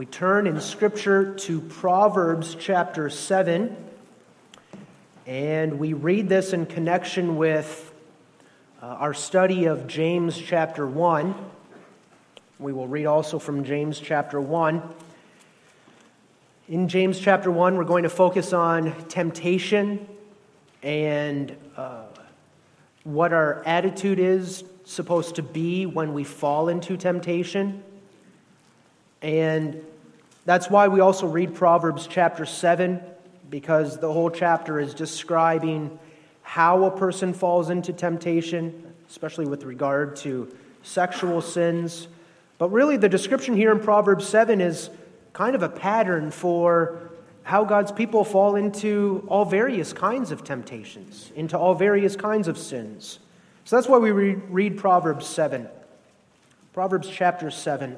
We turn in Scripture to Proverbs chapter 7, and we read this in connection with uh, our study of James chapter 1. We will read also from James chapter 1. In James chapter 1, we're going to focus on temptation and uh, what our attitude is supposed to be when we fall into temptation. And that's why we also read Proverbs chapter 7, because the whole chapter is describing how a person falls into temptation, especially with regard to sexual sins. But really, the description here in Proverbs 7 is kind of a pattern for how God's people fall into all various kinds of temptations, into all various kinds of sins. So that's why we read Proverbs 7. Proverbs chapter 7.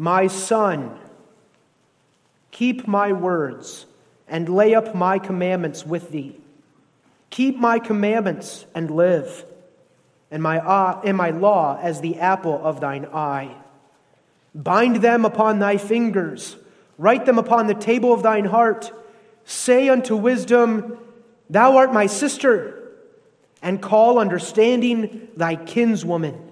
My son, keep my words and lay up my commandments with thee. Keep my commandments and live, and my, uh, and my law as the apple of thine eye. Bind them upon thy fingers, write them upon the table of thine heart. Say unto wisdom, Thou art my sister, and call understanding thy kinswoman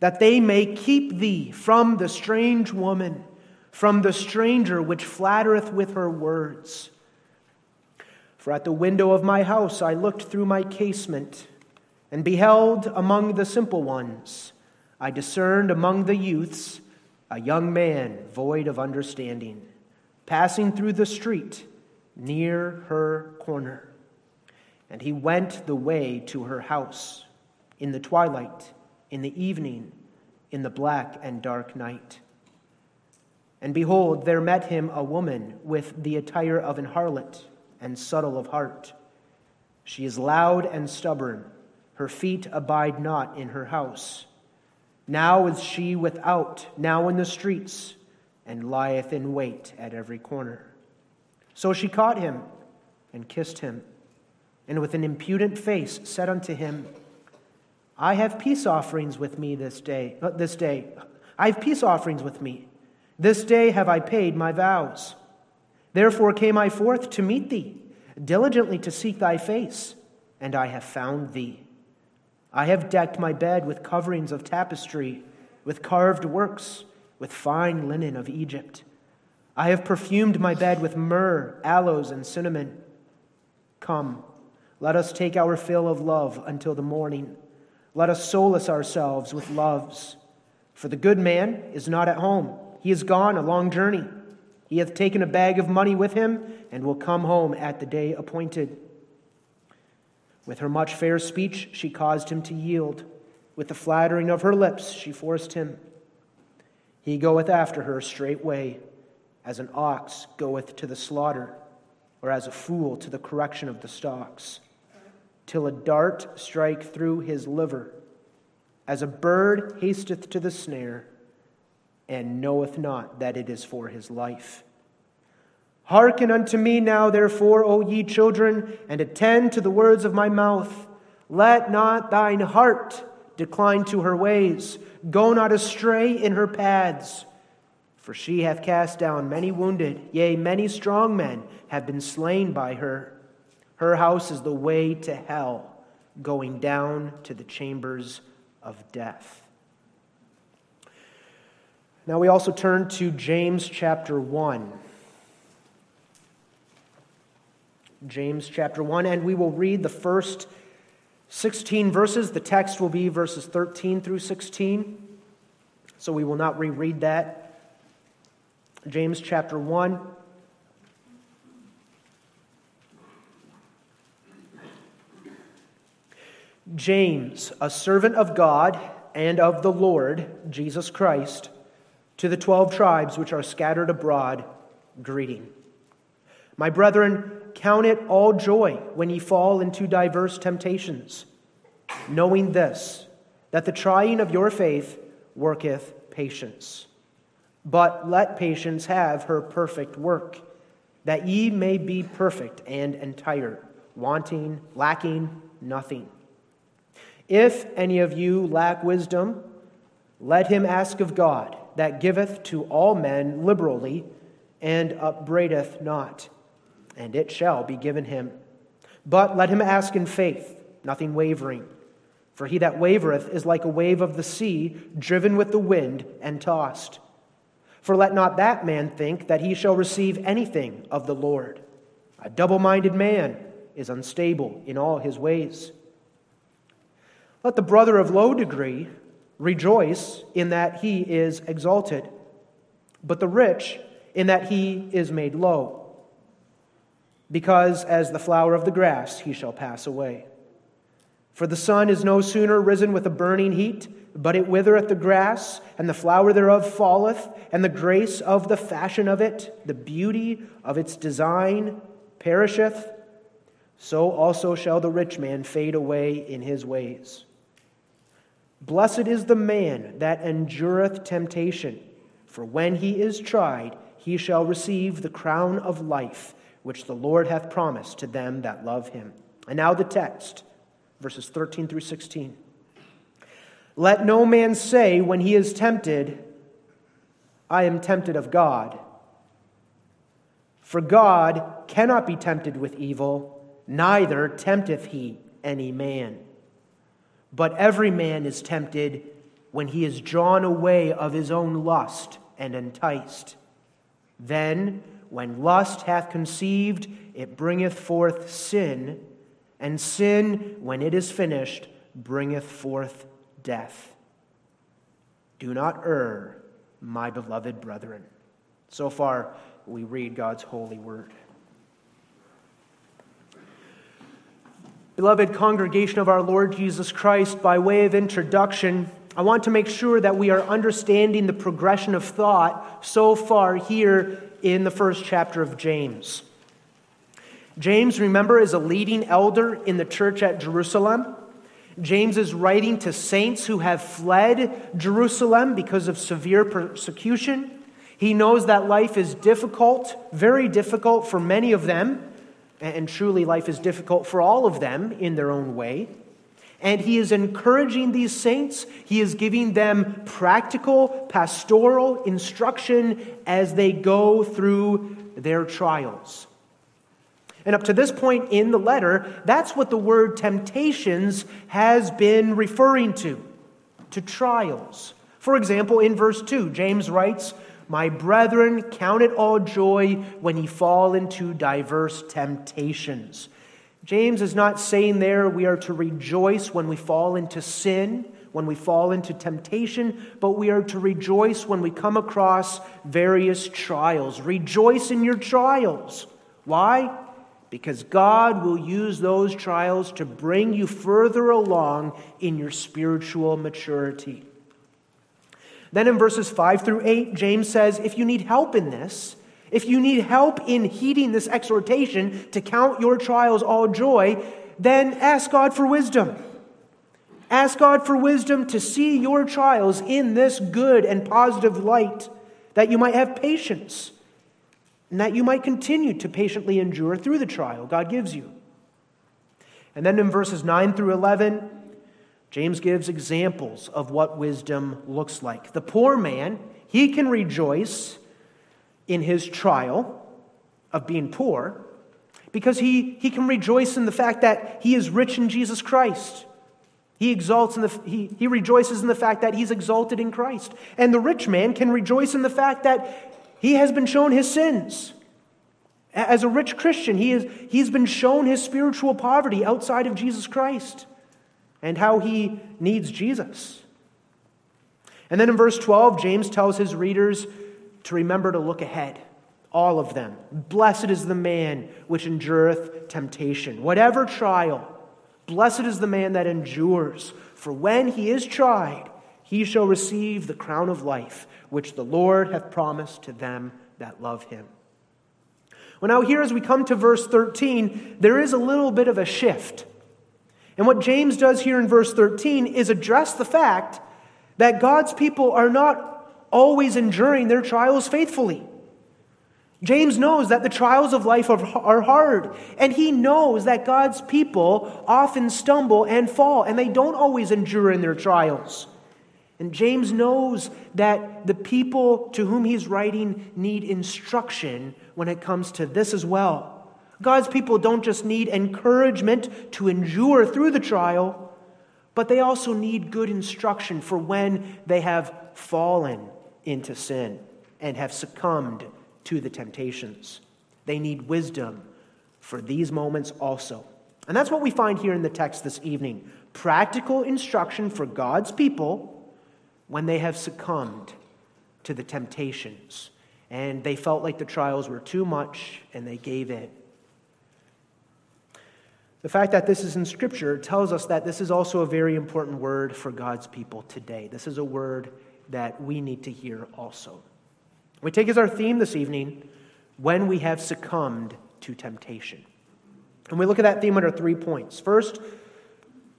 that they may keep thee from the strange woman, from the stranger which flattereth with her words. For at the window of my house I looked through my casement, and beheld among the simple ones, I discerned among the youths a young man void of understanding, passing through the street near her corner. And he went the way to her house in the twilight in the evening, in the black and dark night. And behold, there met him a woman with the attire of an harlot and subtle of heart. She is loud and stubborn, her feet abide not in her house. Now is she without, now in the streets, and lieth in wait at every corner. So she caught him and kissed him, and with an impudent face said unto him, I have peace offerings with me this day. Uh, this day, I have peace offerings with me. This day have I paid my vows. Therefore came I forth to meet thee, diligently to seek thy face, and I have found thee. I have decked my bed with coverings of tapestry, with carved works, with fine linen of Egypt. I have perfumed my bed with myrrh, aloes, and cinnamon. Come, let us take our fill of love until the morning. Let us solace ourselves with loves. For the good man is not at home. He is gone a long journey. He hath taken a bag of money with him, and will come home at the day appointed. With her much fair speech, she caused him to yield. With the flattering of her lips, she forced him. He goeth after her straightway, as an ox goeth to the slaughter, or as a fool to the correction of the stocks till a dart strike through his liver, as a bird hasteth to the snare, and knoweth not that it is for his life. Hearken unto me now, therefore, O ye children, and attend to the words of my mouth. Let not thine heart decline to her ways, go not astray in her paths. For she hath cast down many wounded, yea, many strong men have been slain by her. Her house is the way to hell, going down to the chambers of death. Now we also turn to James chapter 1. James chapter 1, and we will read the first 16 verses. The text will be verses 13 through 16, so we will not reread that. James chapter 1. James, a servant of God and of the Lord Jesus Christ, to the twelve tribes which are scattered abroad, greeting. My brethren, count it all joy when ye fall into diverse temptations, knowing this, that the trying of your faith worketh patience. But let patience have her perfect work, that ye may be perfect and entire, wanting, lacking nothing. If any of you lack wisdom, Let him ask of God, that giveth to all men liberally, and upbraideth not, and it shall be given him. But let him ask in faith, nothing wavering. For he that wavereth is like a wave of the sea, driven with the wind and tossed. For let not that man think that he shall receive anything of the Lord. A double minded man is unstable in all his ways. Let the brother of low degree rejoice in that he is exalted, but the rich in that he is made low. Because as the flower of the grass, he shall pass away. For the sun is no sooner risen with a burning heat, but it withereth the grass, and the flower thereof falleth, and the grace of the fashion of it, the beauty of its design, perisheth. So also shall the rich man fade away in his ways. Blessed is the man that endureth temptation, for when he is tried, he shall receive the crown of life, which the Lord hath promised to them that love him. And now the text, verses 13 through 16. Let no man say when he is tempted, I am tempted of God. For God cannot be tempted with evil, neither tempteth he any man. But every man is tempted when he is drawn away of his own lust and enticed. Then, when lust hath conceived, it bringeth forth sin, and sin, when it is finished, bringeth forth death. Do not err, my beloved brethren. So far, we read God's holy word. Beloved congregation of our Lord Jesus Christ, by way of introduction, I want to make sure that we are understanding the progression of thought so far here in the first chapter of James. James, remember, is a leading elder in the church at Jerusalem. James is writing to saints who have fled Jerusalem because of severe persecution. He knows that life is difficult, very difficult for many of them. And truly, life is difficult for all of them in their own way. And he is encouraging these saints. He is giving them practical, pastoral instruction as they go through their trials. And up to this point in the letter, that's what the word temptations has been referring to to trials. For example, in verse 2, James writes, my brethren, count it all joy when ye fall into diverse temptations. James is not saying there we are to rejoice when we fall into sin, when we fall into temptation, but we are to rejoice when we come across various trials. Rejoice in your trials. Why? Because God will use those trials to bring you further along in your spiritual maturity. Then in verses 5 through 8, James says, if you need help in this, if you need help in heeding this exhortation to count your trials all joy, then ask God for wisdom. Ask God for wisdom to see your trials in this good and positive light, that you might have patience, and that you might continue to patiently endure through the trial God gives you. And then in verses 9 through 11, James gives examples of what wisdom looks like. The poor man, he can rejoice in his trial of being poor because he, he can rejoice in the fact that he is rich in Jesus Christ. He exalts in the, he, he rejoices in the fact that he's exalted in Christ. And the rich man can rejoice in the fact that he has been shown his sins. As a rich Christian, he is, he's been shown his spiritual poverty outside of Jesus Christ and how he needs Jesus. And then in verse 12, James tells his readers to remember to look ahead, all of them. Blessed is the man which endureth temptation. Whatever trial, blessed is the man that endures, for when he is tried, he shall receive the crown of life, which the Lord hath promised to them that love him. Well, now, here as we come to verse 13, there is a little bit of a shift. And what James does here in verse 13 is address the fact that God's people are not always enduring their trials faithfully. James knows that the trials of life are hard, and he knows that God's people often stumble and fall, and they don't always endure in their trials. And James knows that the people to whom he's writing need instruction when it comes to this as well. God's people don't just need encouragement to endure through the trial, but they also need good instruction for when they have fallen into sin and have succumbed to the temptations. They need wisdom for these moments also. And that's what we find here in the text this evening practical instruction for God's people when they have succumbed to the temptations and they felt like the trials were too much and they gave in. The fact that this is in Scripture tells us that this is also a very important word for God's people today. This is a word that we need to hear also. We take as our theme this evening when we have succumbed to temptation. And we look at that theme under three points. First,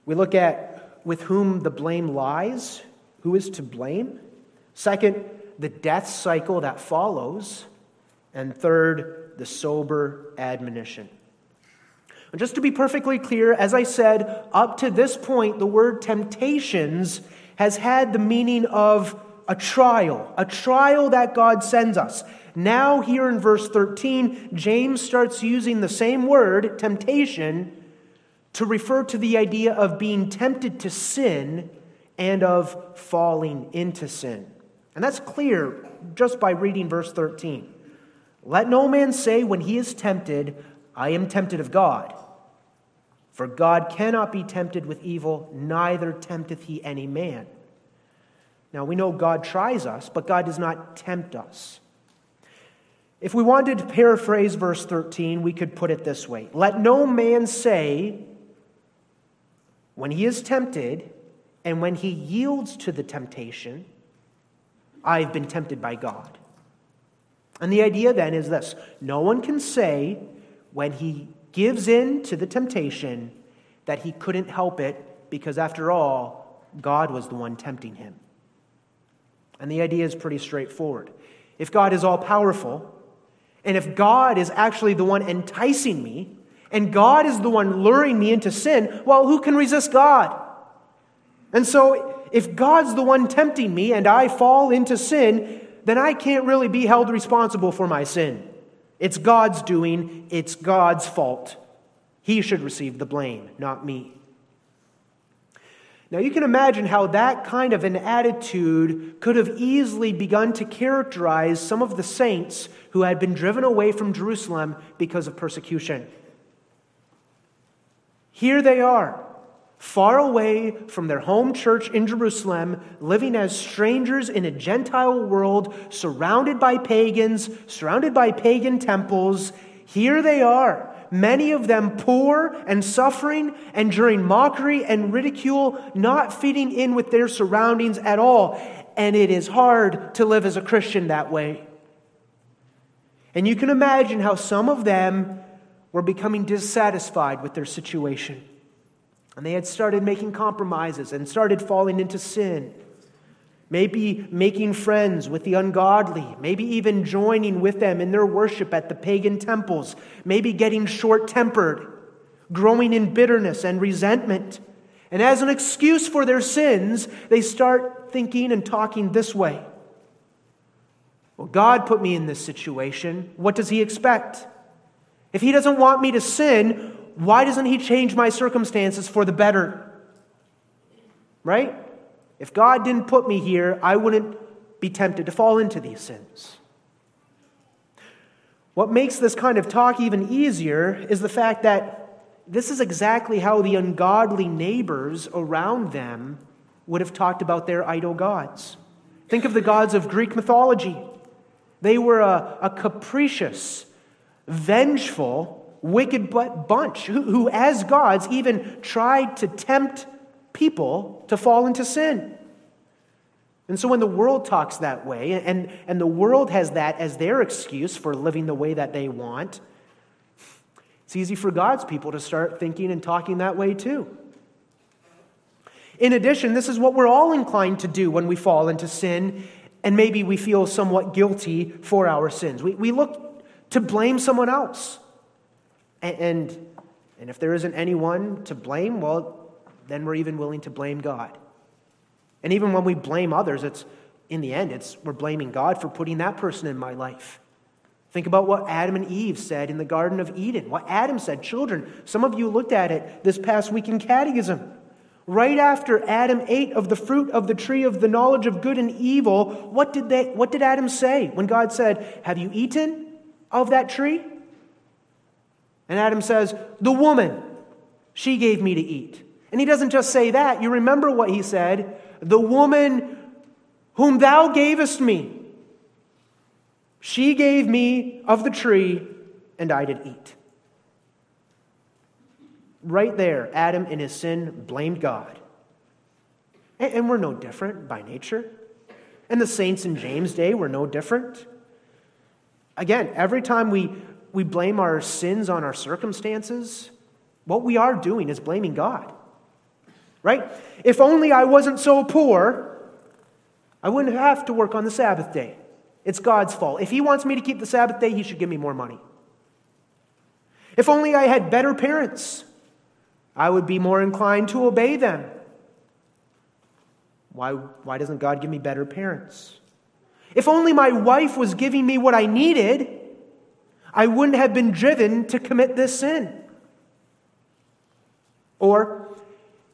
we look at with whom the blame lies, who is to blame. Second, the death cycle that follows. And third, the sober admonition. And just to be perfectly clear, as I said, up to this point, the word temptations has had the meaning of a trial, a trial that God sends us. Now, here in verse 13, James starts using the same word, temptation, to refer to the idea of being tempted to sin and of falling into sin. And that's clear just by reading verse 13. Let no man say when he is tempted, I am tempted of God. For God cannot be tempted with evil, neither tempteth he any man. Now we know God tries us, but God does not tempt us. If we wanted to paraphrase verse 13, we could put it this way Let no man say, when he is tempted, and when he yields to the temptation, I've been tempted by God. And the idea then is this no one can say when he gives in to the temptation that he couldn't help it because, after all, God was the one tempting him. And the idea is pretty straightforward. If God is all powerful, and if God is actually the one enticing me, and God is the one luring me into sin, well, who can resist God? And so, if God's the one tempting me and I fall into sin, then I can't really be held responsible for my sin. It's God's doing, it's God's fault. He should receive the blame, not me. Now, you can imagine how that kind of an attitude could have easily begun to characterize some of the saints who had been driven away from Jerusalem because of persecution. Here they are, far away from their home church in Jerusalem, living as strangers in a Gentile world, surrounded by pagans, surrounded by pagan temples. Here they are, many of them poor and suffering, enduring mockery and ridicule, not fitting in with their surroundings at all. And it is hard to live as a Christian that way. And you can imagine how some of them were becoming dissatisfied with their situation. And they had started making compromises and started falling into sin. Maybe making friends with the ungodly, maybe even joining with them in their worship at the pagan temples, maybe getting short tempered, growing in bitterness and resentment. And as an excuse for their sins, they start thinking and talking this way Well, God put me in this situation. What does He expect? If He doesn't want me to sin, why doesn't He change my circumstances for the better? Right? If God didn't put me here, I wouldn't be tempted to fall into these sins. What makes this kind of talk even easier is the fact that this is exactly how the ungodly neighbors around them would have talked about their idol gods. Think of the gods of Greek mythology. They were a, a capricious, vengeful, wicked bunch who, who, as gods, even tried to tempt people to fall into sin. And so when the world talks that way, and, and the world has that as their excuse for living the way that they want, it's easy for God's people to start thinking and talking that way too. In addition, this is what we're all inclined to do when we fall into sin, and maybe we feel somewhat guilty for our sins. We, we look to blame someone else. And, and if there isn't anyone to blame, well, then we're even willing to blame God. And even when we blame others, it's in the end, it's we're blaming God for putting that person in my life. Think about what Adam and Eve said in the Garden of Eden. What Adam said, children, some of you looked at it this past week in catechism. Right after Adam ate of the fruit of the tree of the knowledge of good and evil, what did, they, what did Adam say when God said, Have you eaten of that tree? And Adam says, The woman, she gave me to eat. And he doesn't just say that. You remember what he said The woman whom thou gavest me, she gave me of the tree, and I did eat. Right there, Adam in his sin blamed God. And we're no different by nature. And the saints in James' day were no different. Again, every time we, we blame our sins on our circumstances, what we are doing is blaming God. Right? If only I wasn't so poor, I wouldn't have to work on the Sabbath day. It's God's fault. If He wants me to keep the Sabbath day, He should give me more money. If only I had better parents, I would be more inclined to obey them. Why, why doesn't God give me better parents? If only my wife was giving me what I needed, I wouldn't have been driven to commit this sin. Or,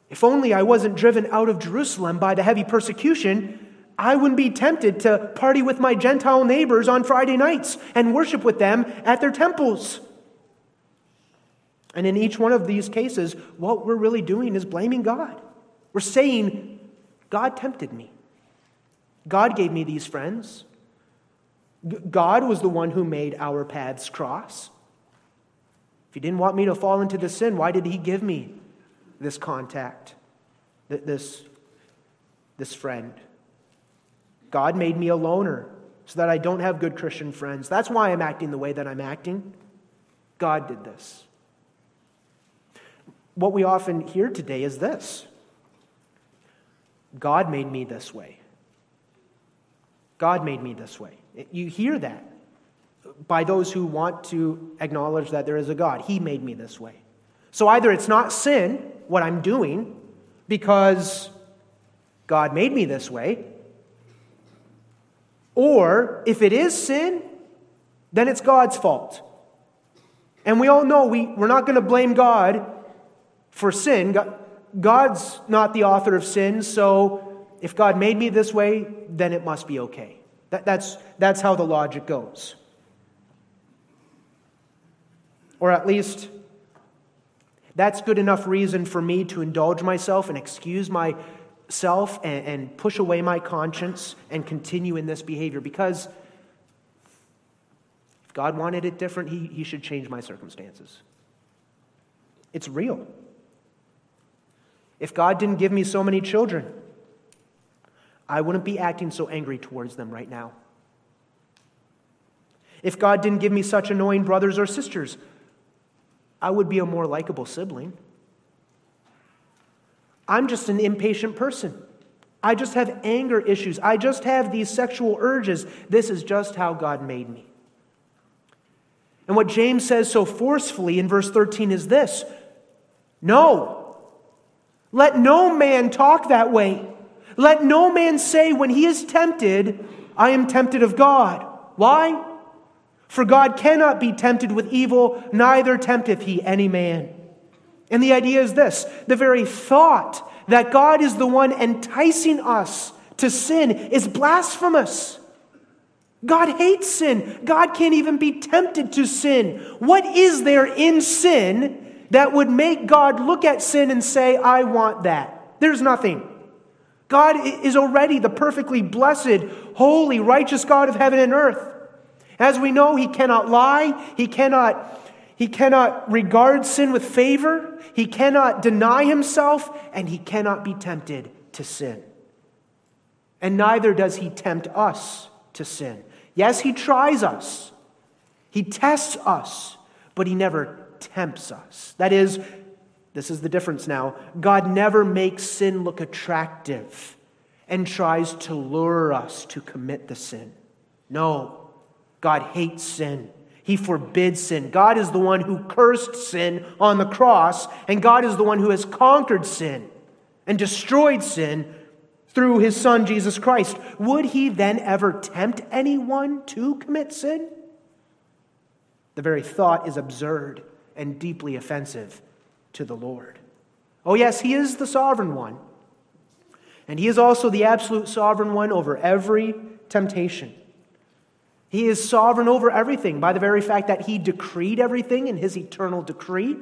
if only I wasn't driven out of Jerusalem by the heavy persecution, I wouldn't be tempted to party with my Gentile neighbors on Friday nights and worship with them at their temples. And in each one of these cases, what we're really doing is blaming God. We're saying, God tempted me. God gave me these friends. God was the one who made our paths cross. If He didn't want me to fall into the sin, why did He give me this contact, this, this friend? God made me a loner so that I don't have good Christian friends. That's why I'm acting the way that I'm acting. God did this what we often hear today is this God made me this way. God made me this way. You hear that by those who want to acknowledge that there is a God. He made me this way. So either it's not sin, what I'm doing, because God made me this way, or if it is sin, then it's God's fault. And we all know we, we're not going to blame God for sin. God's not the author of sin, so if God made me this way, then it must be okay. That, that's, that's how the logic goes. Or at least, that's good enough reason for me to indulge myself and excuse myself and, and push away my conscience and continue in this behavior because if God wanted it different, he, he should change my circumstances. It's real. If God didn't give me so many children, I wouldn't be acting so angry towards them right now. If God didn't give me such annoying brothers or sisters, I would be a more likable sibling. I'm just an impatient person. I just have anger issues. I just have these sexual urges. This is just how God made me. And what James says so forcefully in verse 13 is this No, let no man talk that way. Let no man say when he is tempted, I am tempted of God. Why? For God cannot be tempted with evil, neither tempteth he any man. And the idea is this the very thought that God is the one enticing us to sin is blasphemous. God hates sin. God can't even be tempted to sin. What is there in sin that would make God look at sin and say, I want that. There's nothing. God is already the perfectly blessed, holy, righteous God of heaven and earth. As we know, he cannot lie, he cannot, he cannot regard sin with favor, he cannot deny himself, and he cannot be tempted to sin. And neither does he tempt us to sin. Yes, he tries us, he tests us, but he never tempts us. That is, this is the difference now. God never makes sin look attractive and tries to lure us to commit the sin. No, God hates sin. He forbids sin. God is the one who cursed sin on the cross, and God is the one who has conquered sin and destroyed sin through his son Jesus Christ, would he then ever tempt anyone to commit sin? The very thought is absurd and deeply offensive to the Lord. Oh, yes, he is the sovereign one. And he is also the absolute sovereign one over every temptation. He is sovereign over everything by the very fact that he decreed everything in his eternal decree.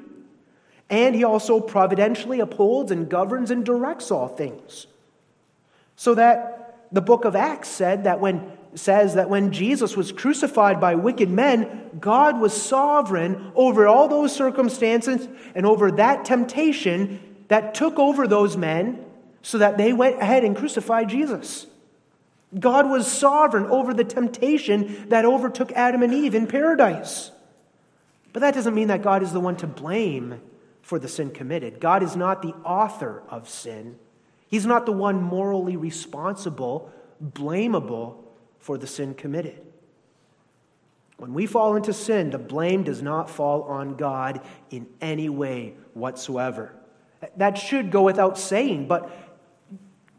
And he also providentially upholds and governs and directs all things. So that the book of Acts said that when says that when Jesus was crucified by wicked men, God was sovereign over all those circumstances and over that temptation that took over those men so that they went ahead and crucified Jesus. God was sovereign over the temptation that overtook Adam and Eve in paradise. But that doesn't mean that God is the one to blame for the sin committed. God is not the author of sin. He's not the one morally responsible, blamable for the sin committed. When we fall into sin, the blame does not fall on God in any way whatsoever. That should go without saying, but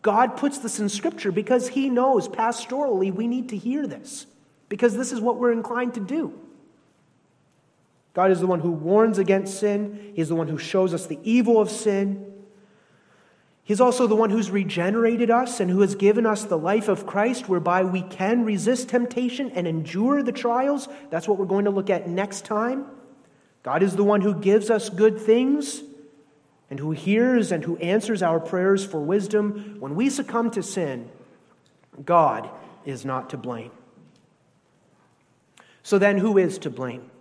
God puts this in Scripture because He knows pastorally we need to hear this, because this is what we're inclined to do. God is the one who warns against sin, He's the one who shows us the evil of sin. He's also the one who's regenerated us and who has given us the life of Christ whereby we can resist temptation and endure the trials. That's what we're going to look at next time. God is the one who gives us good things and who hears and who answers our prayers for wisdom, when we succumb to sin, God is not to blame. So then, who is to blame?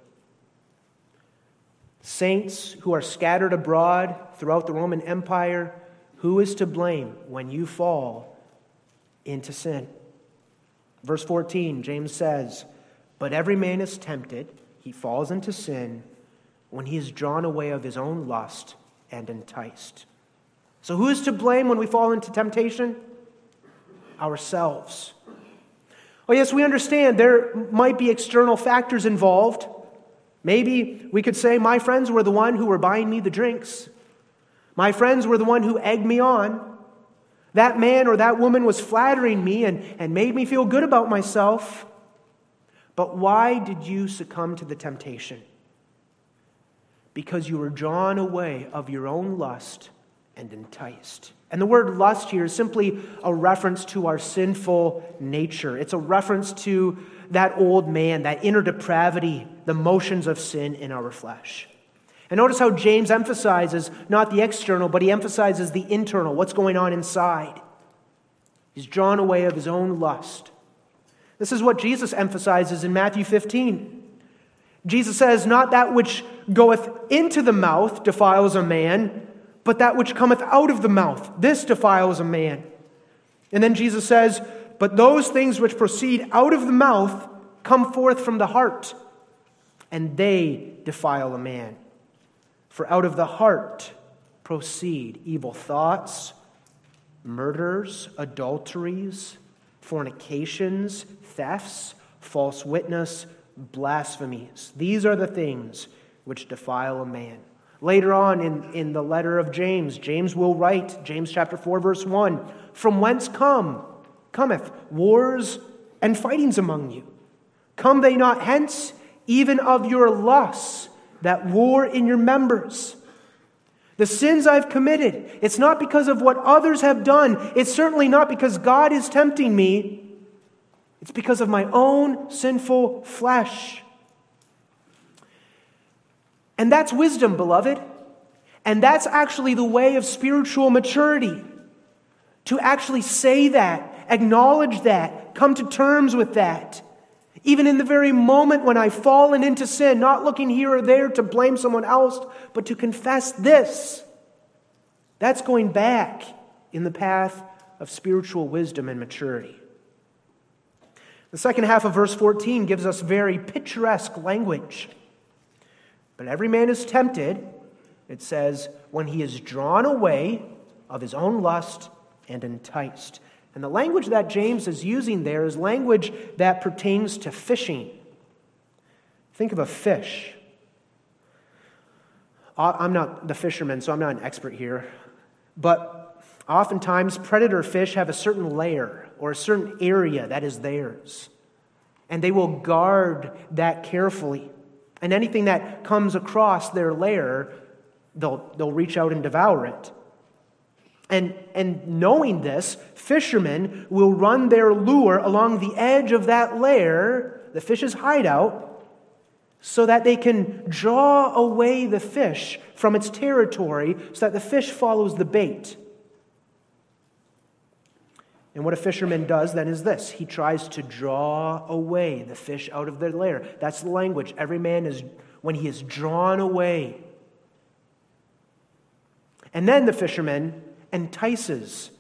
Saints who are scattered abroad throughout the Roman Empire, who is to blame when you fall into sin? Verse 14, James says, But every man is tempted, he falls into sin, when he is drawn away of his own lust and enticed. So, who is to blame when we fall into temptation? Ourselves. Oh, yes, we understand there might be external factors involved. Maybe we could say, My friends were the one who were buying me the drinks. My friends were the one who egged me on. That man or that woman was flattering me and, and made me feel good about myself. But why did you succumb to the temptation? because you were drawn away of your own lust and enticed. And the word lust here is simply a reference to our sinful nature. It's a reference to that old man, that inner depravity, the motions of sin in our flesh. And notice how James emphasizes not the external, but he emphasizes the internal, what's going on inside. He's drawn away of his own lust. This is what Jesus emphasizes in Matthew 15. Jesus says, Not that which goeth into the mouth defiles a man, but that which cometh out of the mouth, this defiles a man. And then Jesus says, But those things which proceed out of the mouth come forth from the heart, and they defile a man. For out of the heart proceed evil thoughts, murders, adulteries, fornications, thefts, false witness blasphemies. These are the things which defile a man. Later on in, in the letter of James, James will write, James chapter 4, verse 1, From whence come, cometh wars and fightings among you? Come they not hence, even of your lusts that war in your members? The sins I've committed, it's not because of what others have done. It's certainly not because God is tempting me. It's because of my own sinful flesh. And that's wisdom, beloved. And that's actually the way of spiritual maturity. To actually say that, acknowledge that, come to terms with that. Even in the very moment when I've fallen into sin, not looking here or there to blame someone else, but to confess this. That's going back in the path of spiritual wisdom and maturity. The second half of verse 14 gives us very picturesque language. But every man is tempted, it says, when he is drawn away of his own lust and enticed. And the language that James is using there is language that pertains to fishing. Think of a fish. I'm not the fisherman, so I'm not an expert here. But Oftentimes, predator fish have a certain layer or a certain area that is theirs, and they will guard that carefully. And anything that comes across their lair, they'll, they'll reach out and devour it. And, and knowing this, fishermen will run their lure along the edge of that lair, the fish's hideout, so that they can draw away the fish from its territory so that the fish follows the bait. And what a fisherman does then is this he tries to draw away the fish out of their lair. That's the language. Every man is, when he is drawn away. And then the fisherman entices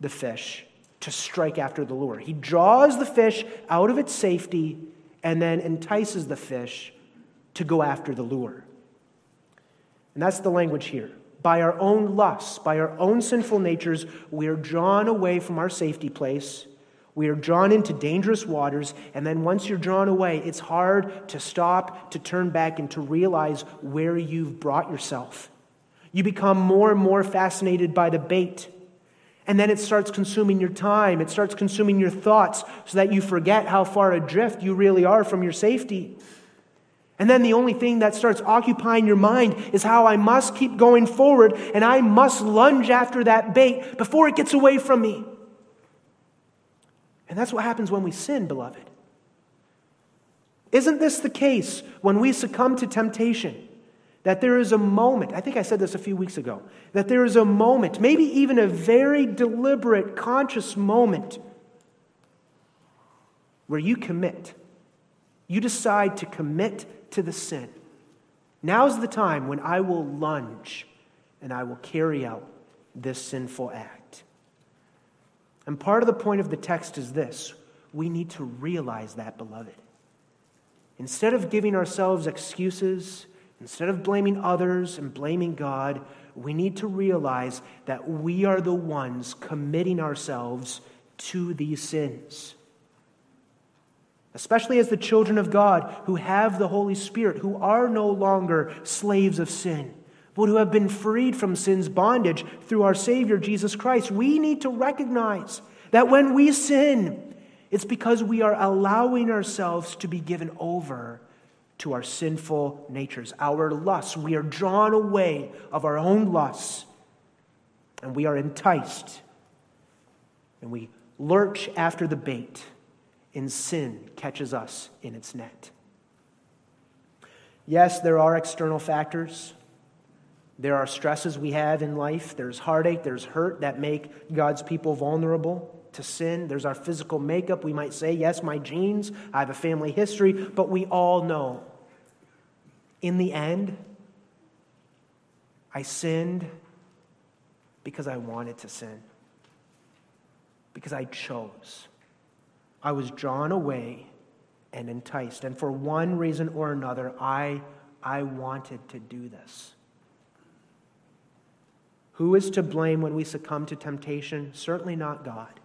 the fish to strike after the lure. He draws the fish out of its safety and then entices the fish to go after the lure. And that's the language here by our own lusts, by our own sinful natures, we are drawn away from our safety place. We are drawn into dangerous waters, and then once you're drawn away, it's hard to stop, to turn back, and to realize where you've brought yourself. You become more and more fascinated by the bait. And then it starts consuming your time. It starts consuming your thoughts so that you forget how far adrift you really are from your safety. And then the only thing that starts occupying your mind is how I must keep going forward and I must lunge after that bait before it gets away from me. And that's what happens when we sin, beloved. Isn't this the case when we succumb to temptation? That there is a moment, I think I said this a few weeks ago, that there is a moment, maybe even a very deliberate, conscious moment, where you commit. You decide to commit to the sin. Now's the time when I will lunge and I will carry out this sinful act. And part of the point of the text is this we need to realize that, beloved. Instead of giving ourselves excuses, instead of blaming others and blaming God, we need to realize that we are the ones committing ourselves to these sins especially as the children of God who have the Holy Spirit, who are no longer slaves of sin, but who have been freed from sin's bondage through our Savior Jesus Christ. We need to recognize that when we sin, it's because we are allowing ourselves to be given over to our sinful natures, our lusts. We are drawn away of our own lusts, and we are enticed, and we lurch after the bait and sin catches us in its net. Yes, there are external factors. There are stresses we have in life. There's heartache, there's hurt that make God's people vulnerable to sin. There's our physical makeup. We might say, yes, my genes, I have a family history, but we all know in the end, I sinned because I wanted to sin, because I chose. I was drawn away and enticed. And for one reason or another, I, I wanted to do this. Who is to blame when we succumb to temptation? Certainly not God.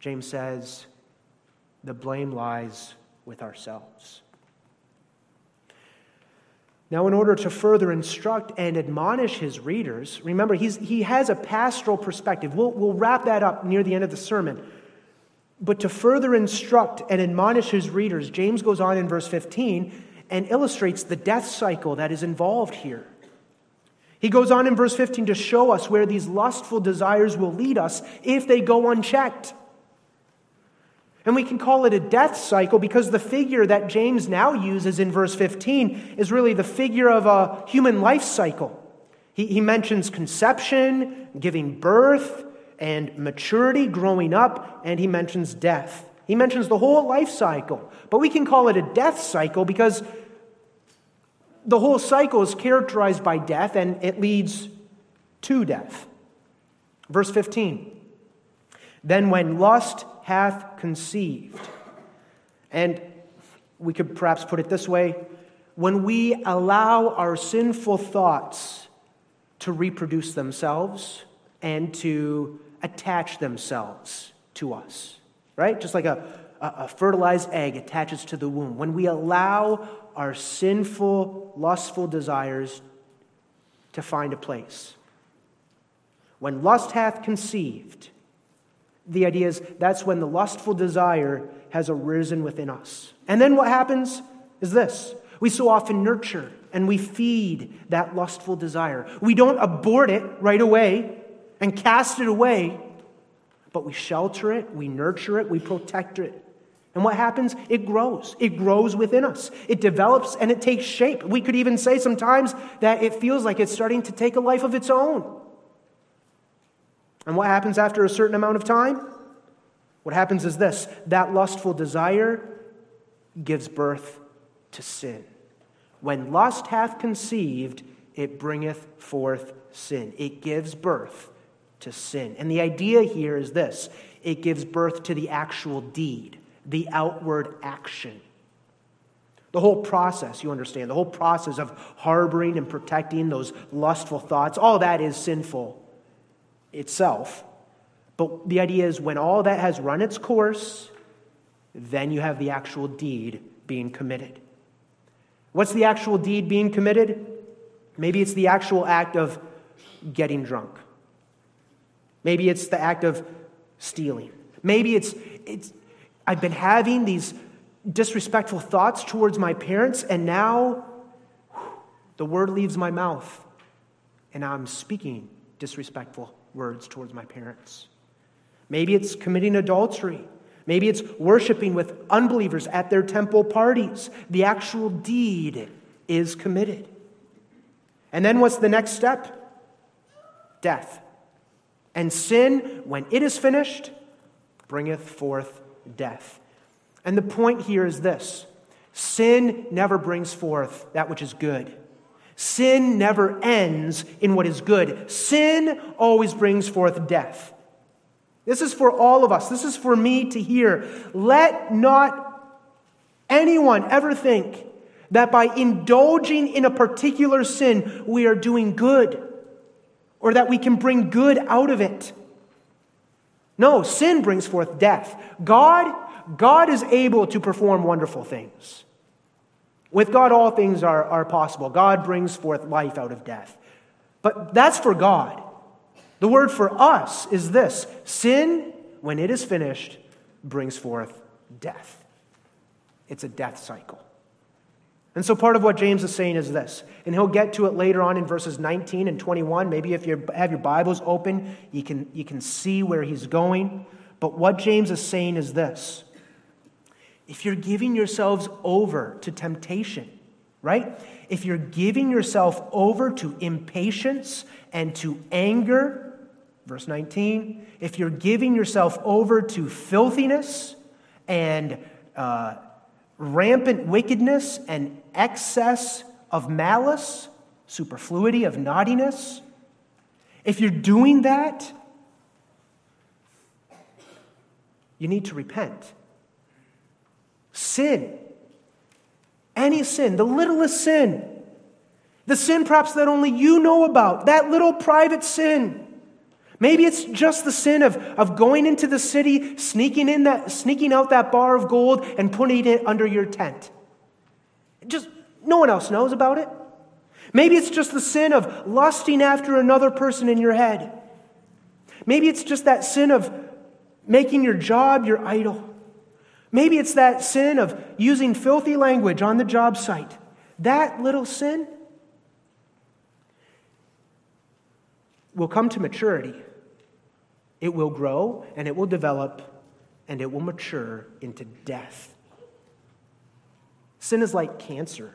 James says, the blame lies with ourselves. Now, in order to further instruct and admonish his readers, remember, he's, he has a pastoral perspective. We'll, we'll wrap that up near the end of the sermon. But to further instruct and admonish his readers, James goes on in verse 15 and illustrates the death cycle that is involved here. He goes on in verse 15 to show us where these lustful desires will lead us if they go unchecked. And we can call it a death cycle because the figure that James now uses in verse 15 is really the figure of a human life cycle. He, he mentions conception, giving birth, and maturity, growing up, and he mentions death. He mentions the whole life cycle. But we can call it a death cycle because the whole cycle is characterized by death and it leads to death. Verse 15 Then when lust hath conceived, and we could perhaps put it this way when we allow our sinful thoughts to reproduce themselves and to attach themselves to us, right? Just like a, a, fertilized egg attaches to the womb. When we allow our sinful, lustful desires to find a place. when lust hath conceived, the idea is that's when the lustful desire has arisen within us. And then what happens is this we so often nurture and we feed that lustful desire. We don't abort it right away and cast it away, but we shelter it, we nurture it, we protect it. And what happens? It grows. It grows within us. It develops and it takes shape. We could even say sometimes that it feels like it's starting to take a life of its own. And what happens after a certain amount of time? What happens is this that lustful desire gives birth to sin. When lust hath conceived, it bringeth forth sin. It gives birth to sin. And the idea here is this it gives birth to the actual deed, the outward action. The whole process, you understand, the whole process of harboring and protecting those lustful thoughts, all that is sinful itself. But the idea is when all that has run its course, then you have the actual deed being committed. What's the actual deed being committed? Maybe it's the actual act of getting drunk. Maybe it's the act of stealing. Maybe it's, it's I've been having these disrespectful thoughts towards my parents, and now the word leaves my mouth, and I'm speaking disrespectful words towards my parents. Maybe it's committing adultery. Maybe it's worshiping with unbelievers at their temple parties. The actual deed is committed. And then what's the next step? Death. And sin, when it is finished, bringeth forth death. And the point here is this sin never brings forth that which is good. Sin never ends in what is good. Sin always brings forth death. This is for all of us. This is for me to hear. Let not anyone ever think that by indulging in a particular sin, we are doing good or that we can bring good out of it. No, sin brings forth death. God, God is able to perform wonderful things. With God, all things are, are possible. God brings forth life out of death. But that's for God. The word for us is this sin, when it is finished, brings forth death. It's a death cycle. And so part of what James is saying is this, and he'll get to it later on in verses 19 and 21. Maybe if you have your Bibles open, you can, you can see where he's going. But what James is saying is this if you're giving yourselves over to temptation, right? If you're giving yourself over to impatience and to anger, verse 19, if you're giving yourself over to filthiness and uh, rampant wickedness and excess of malice, superfluity of naughtiness, if you're doing that, you need to repent. Sin. Any sin, the littlest sin, the sin perhaps that only you know about, that little private sin. Maybe it's just the sin of, of going into the city, sneaking, in that, sneaking out that bar of gold, and putting it under your tent. Just no one else knows about it. Maybe it's just the sin of lusting after another person in your head. Maybe it's just that sin of making your job your idol. Maybe it's that sin of using filthy language on the job site. That little sin will come to maturity. It will grow and it will develop and it will mature into death. Sin is like cancer.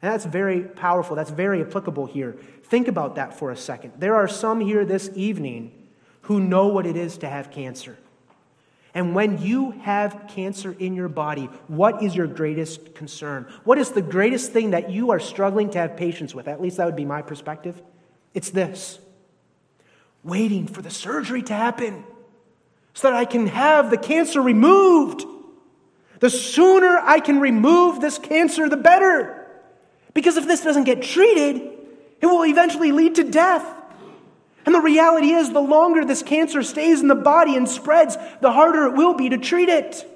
And that's very powerful. That's very applicable here. Think about that for a second. There are some here this evening who know what it is to have cancer. And when you have cancer in your body, what is your greatest concern? What is the greatest thing that you are struggling to have patience with? At least that would be my perspective. It's this waiting for the surgery to happen so that I can have the cancer removed. The sooner I can remove this cancer, the better. Because if this doesn't get treated, it will eventually lead to death. And the reality is, the longer this cancer stays in the body and spreads, the harder it will be to treat it.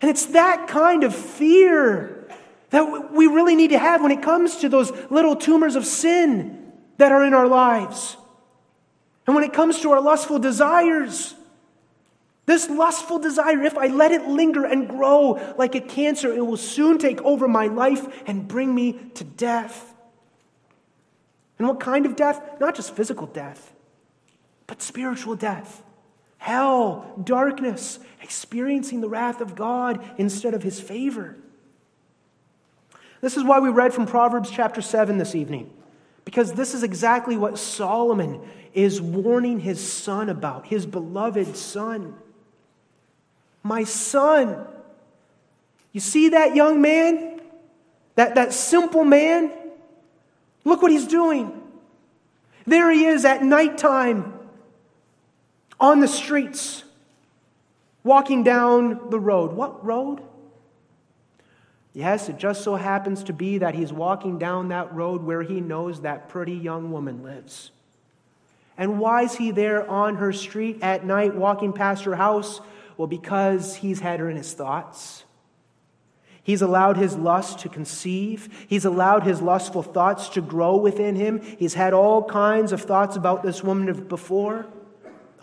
And it's that kind of fear that we really need to have when it comes to those little tumors of sin that are in our lives. And when it comes to our lustful desires, this lustful desire, if I let it linger and grow like a cancer, it will soon take over my life and bring me to death. And what kind of death? Not just physical death, but spiritual death. Hell, darkness, experiencing the wrath of God instead of his favor. This is why we read from Proverbs chapter 7 this evening, because this is exactly what Solomon is warning his son about, his beloved son. My son. You see that young man? That, that simple man? Look what he's doing. There he is at nighttime on the streets, walking down the road. What road? Yes, it just so happens to be that he's walking down that road where he knows that pretty young woman lives. And why is he there on her street at night, walking past her house? Well, because he's had her in his thoughts. He's allowed his lust to conceive. He's allowed his lustful thoughts to grow within him. He's had all kinds of thoughts about this woman before.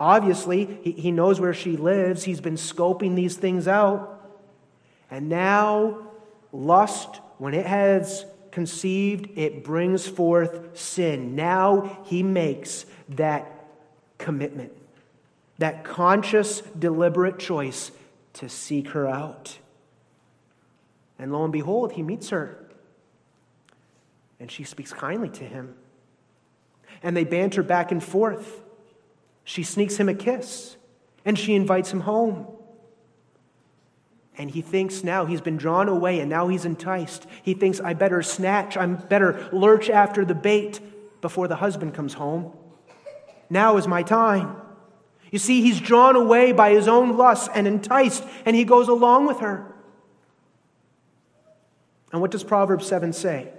Obviously, he he knows where she lives. He's been scoping these things out. And now Lust, when it has conceived, it brings forth sin. Now he makes that commitment, that conscious, deliberate choice to seek her out. And lo and behold, he meets her. And she speaks kindly to him. And they banter back and forth. She sneaks him a kiss. And she invites him home. And he thinks now he's been drawn away and now he's enticed. He thinks, I better snatch, I better lurch after the bait before the husband comes home. Now is my time. You see, he's drawn away by his own lust and enticed, and he goes along with her. And what does Proverbs 7 say?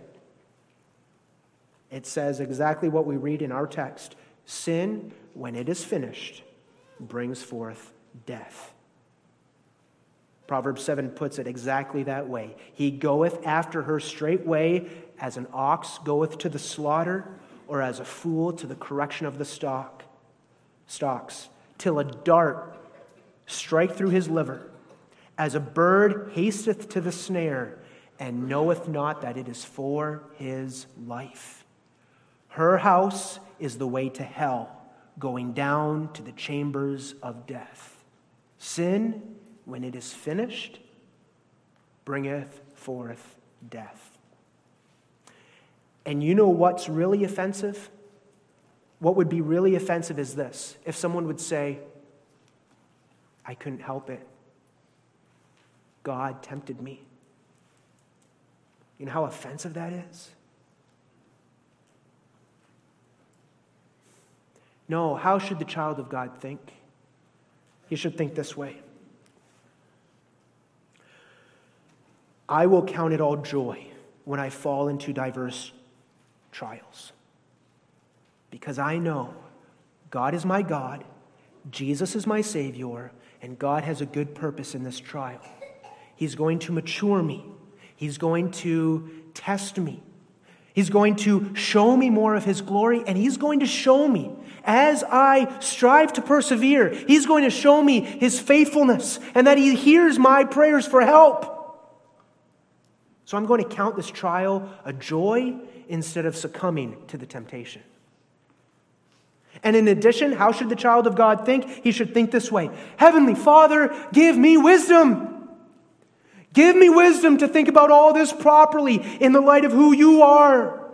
It says exactly what we read in our text Sin, when it is finished, brings forth death. Proverbs 7 puts it exactly that way. He goeth after her straightway, as an ox goeth to the slaughter, or as a fool to the correction of the stock, stalks, till a dart strike through his liver, as a bird hasteth to the snare, and knoweth not that it is for his life. Her house is the way to hell, going down to the chambers of death. Sin when it is finished, bringeth forth death. And you know what's really offensive? What would be really offensive is this if someone would say, I couldn't help it. God tempted me. You know how offensive that is? No, how should the child of God think? He should think this way I will count it all joy when I fall into diverse trials. Because I know God is my God, Jesus is my Savior, and God has a good purpose in this trial. He's going to mature me, He's going to test me. He's going to show me more of His glory, and He's going to show me as I strive to persevere. He's going to show me His faithfulness and that He hears my prayers for help. So I'm going to count this trial a joy instead of succumbing to the temptation. And in addition, how should the child of God think? He should think this way Heavenly Father, give me wisdom. Give me wisdom to think about all this properly in the light of who you are,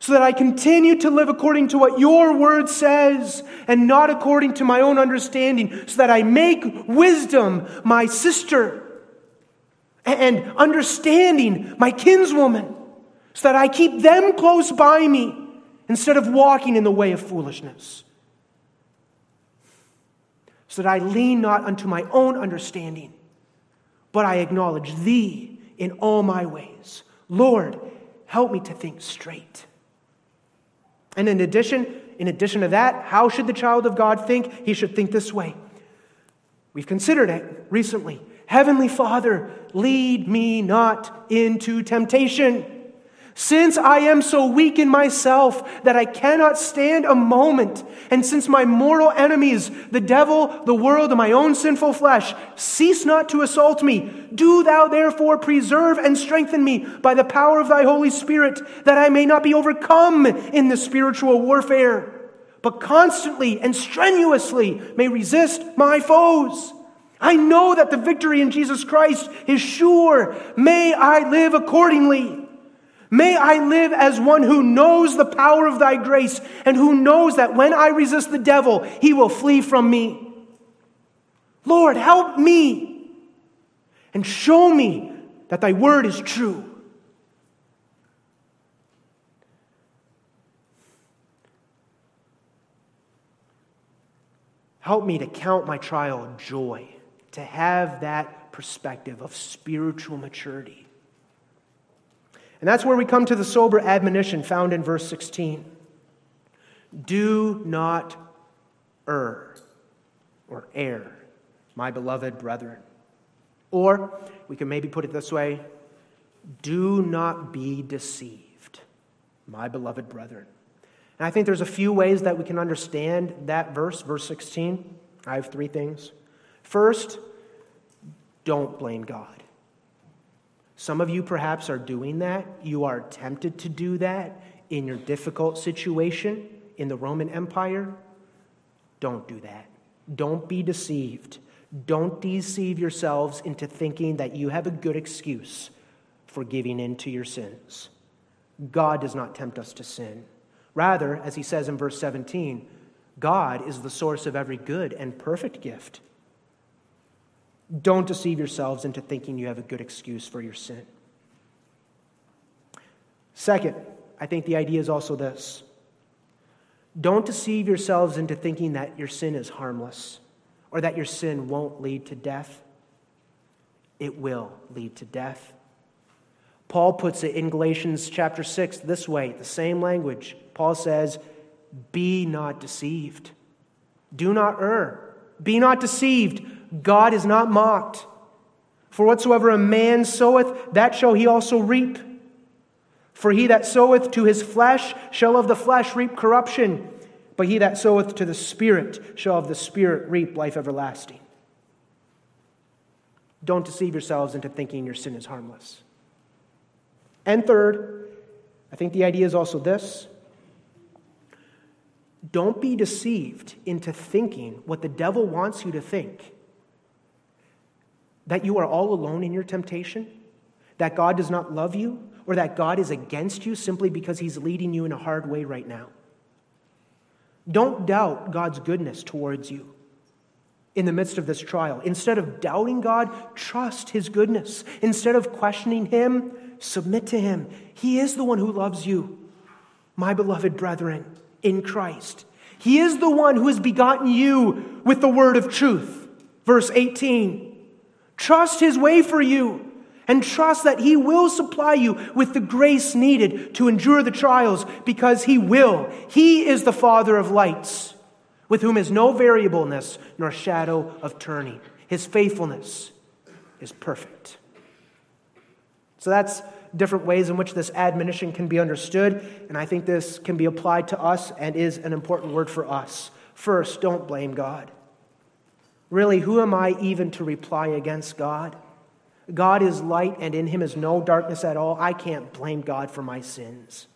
so that I continue to live according to what your word says and not according to my own understanding, so that I make wisdom my sister and understanding my kinswoman so that I keep them close by me instead of walking in the way of foolishness. So that I lean not unto my own understanding, but I acknowledge Thee in all my ways. Lord, help me to think straight. And in addition, in addition to that, how should the child of God think? He should think this way. We've considered it recently. Heavenly Father, lead me not into temptation. Since I am so weak in myself that I cannot stand a moment, and since my mortal enemies, the devil, the world, and my own sinful flesh, cease not to assault me, do thou therefore preserve and strengthen me by the power of thy Holy Spirit, that I may not be overcome in the spiritual warfare, but constantly and strenuously may resist my foes. I know that the victory in Jesus Christ is sure. May I live accordingly. May I live as one who knows the power of thy grace and who knows that when I resist the devil, he will flee from me. Lord, help me and show me that thy word is true. Help me to count my trial joy, to have that perspective of spiritual maturity. And that's where we come to the sober admonition found in verse 16. Do not err or err, my beloved brethren. Or we can maybe put it this way do not be deceived, my beloved brethren. And I think there's a few ways that we can understand that verse, verse 16. I have three things. First, don't blame God. Some of you perhaps are doing that. You are tempted to do that in your difficult situation in the Roman Empire. Don't do that. Don't be deceived. Don't deceive yourselves into thinking that you have a good excuse for giving in to your sins. God does not tempt us to sin. Rather, as he says in verse 17, God is the source of every good and perfect gift. Don't deceive yourselves into thinking you have a good excuse for your sin. Second, I think the idea is also this don't deceive yourselves into thinking that your sin is harmless or that your sin won't lead to death. It will lead to death. Paul puts it in Galatians chapter 6 this way, the same language. Paul says, Be not deceived. Do not err. Be not deceived. God is not mocked. For whatsoever a man soweth, that shall he also reap. For he that soweth to his flesh shall of the flesh reap corruption, but he that soweth to the Spirit shall of the Spirit reap life everlasting. Don't deceive yourselves into thinking your sin is harmless. And third, I think the idea is also this don't be deceived into thinking what the devil wants you to think that you are all alone in your temptation, that God does not love you, or that God is against you simply because he's leading you in a hard way right now. Don't doubt God's goodness towards you in the midst of this trial. Instead of doubting God, trust his goodness. Instead of questioning him, submit to him. He is the one who loves you, my beloved brethren, in Christ. He is the one who has begotten you with the word of truth. Verse 18. Trust His way for you and trust that He will supply you with the grace needed to endure the trials because He will. He is the Father of lights, with whom is no variableness nor shadow of turning. His faithfulness is perfect. So that's different ways in which this admonition can be understood, and I think this can be applied to us and is an important word for us. First, don't blame God. Really, who am I even to reply against God? God is light, and in him is no darkness at all. I can't blame God for my sins.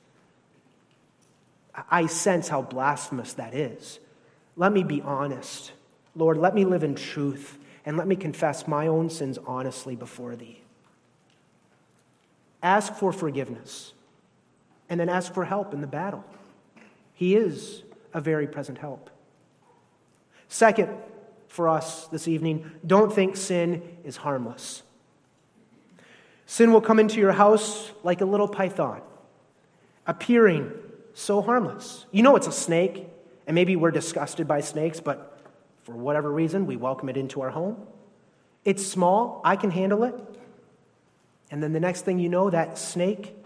I sense how blasphemous that is. Let me be honest. Lord, let me live in truth, and let me confess my own sins honestly before thee. Ask for forgiveness, and then ask for help in the battle. He is a very present help. Second, for us this evening. Don't think sin is harmless. Sin will come into your house like a little python, appearing so harmless. You know it's a snake, and maybe we're disgusted by snakes, but for whatever reason, we welcome it into our home. It's small, I can handle it. And then the next thing you know, that snake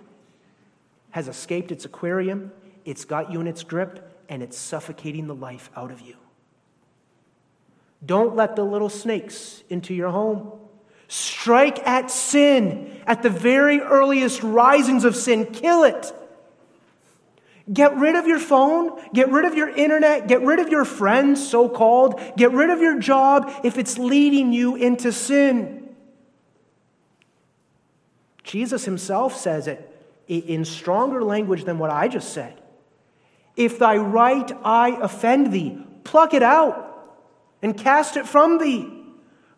has escaped its aquarium, it's got you in its grip, and it's suffocating the life out of you. Don't let the little snakes into your home. Strike at sin at the very earliest risings of sin. Kill it. Get rid of your phone, get rid of your internet, get rid of your friends, so called, get rid of your job if it's leading you into sin. Jesus himself says it in stronger language than what I just said. If thy right eye offend thee, pluck it out and cast it from thee.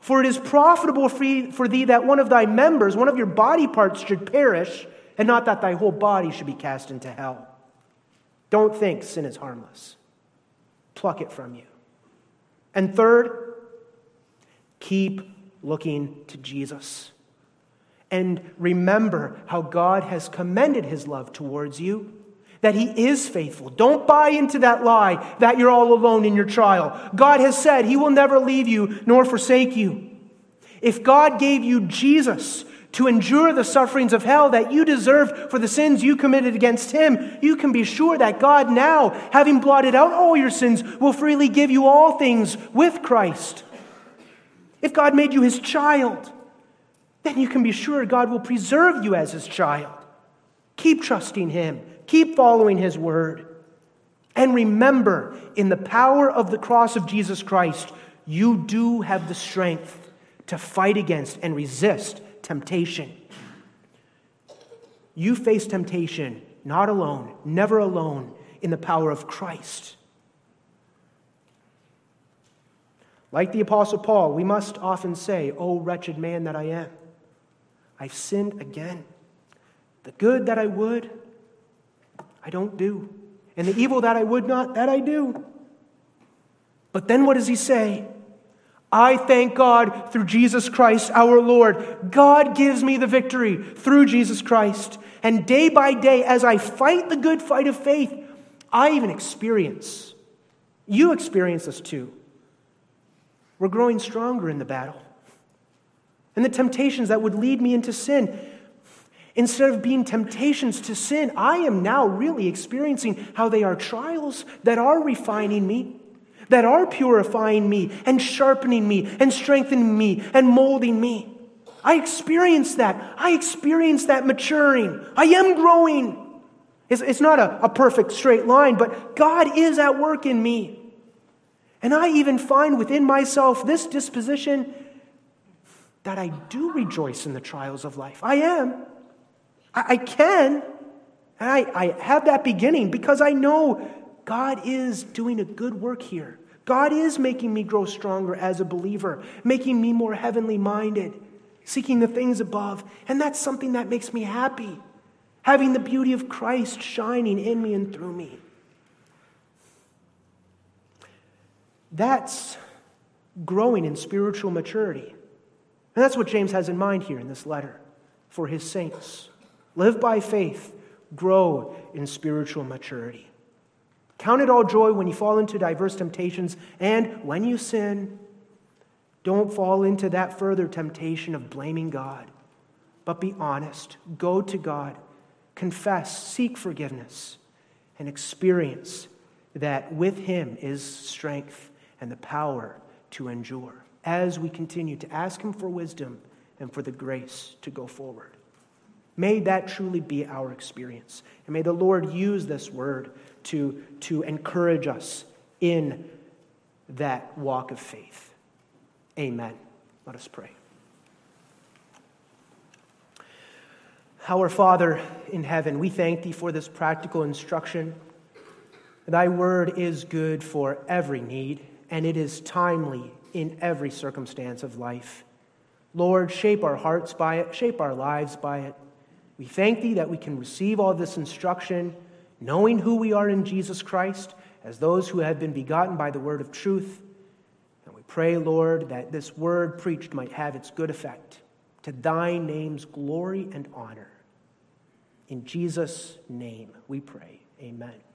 For it is profitable for thee that one of thy members, one of your body parts, should perish, and not that thy whole body should be cast into hell. Don't think sin is harmless. Pluck it from you. And third, keep looking to Jesus. And remember how God has commended his love towards you, that he is faithful. Don't buy into that lie that you're all alone in your trial. God has said he will never leave you nor forsake you. If God gave you Jesus to endure the sufferings of hell that you deserved for the sins you committed against him, you can be sure that God now, having blotted out all your sins, will freely give you all things with Christ. If God made you his child, then you can be sure God will preserve you as his child. Keep trusting him, keep following his word. And remember, in the power of the cross of Jesus Christ, you do have the strength to fight against and resist temptation. You face temptation not alone, never alone, in the power of Christ. Like the Apostle Paul, we must often say, Oh, wretched man that I am. I've sinned again. The good that I would, I don't do. And the evil that I would not, that I do. But then what does he say? I thank God through Jesus Christ our Lord. God gives me the victory through Jesus Christ. And day by day, as I fight the good fight of faith, I even experience, you experience this too. We're growing stronger in the battle and the temptations that would lead me into sin. Instead of being temptations to sin, I am now really experiencing how they are trials that are refining me, that are purifying me and sharpening me and strengthening me and molding me. I experience that. I experience that maturing. I am growing. It's, it's not a, a perfect straight line, but God is at work in me. And I even find within myself this disposition that I do rejoice in the trials of life. I am. I, I can. And I, I have that beginning because I know God is doing a good work here. God is making me grow stronger as a believer, making me more heavenly minded, seeking the things above. And that's something that makes me happy, having the beauty of Christ shining in me and through me. That's growing in spiritual maturity. And that's what James has in mind here in this letter for his saints. Live by faith, grow in spiritual maturity. Count it all joy when you fall into diverse temptations, and when you sin, don't fall into that further temptation of blaming God, but be honest. Go to God, confess, seek forgiveness, and experience that with Him is strength and the power to endure as we continue to ask Him for wisdom and for the grace to go forward. May that truly be our experience. And may the Lord use this word to, to encourage us in that walk of faith. Amen. Let us pray. Our Father in heaven, we thank Thee for this practical instruction. Thy word is good for every need, and it is timely in every circumstance of life. Lord, shape our hearts by it, shape our lives by it. We thank Thee that we can receive all this instruction, knowing who we are in Jesus Christ, as those who have been begotten by the word of truth. And we pray, Lord, that this word preached might have its good effect to Thy name's glory and honor. In Jesus' name we pray. Amen.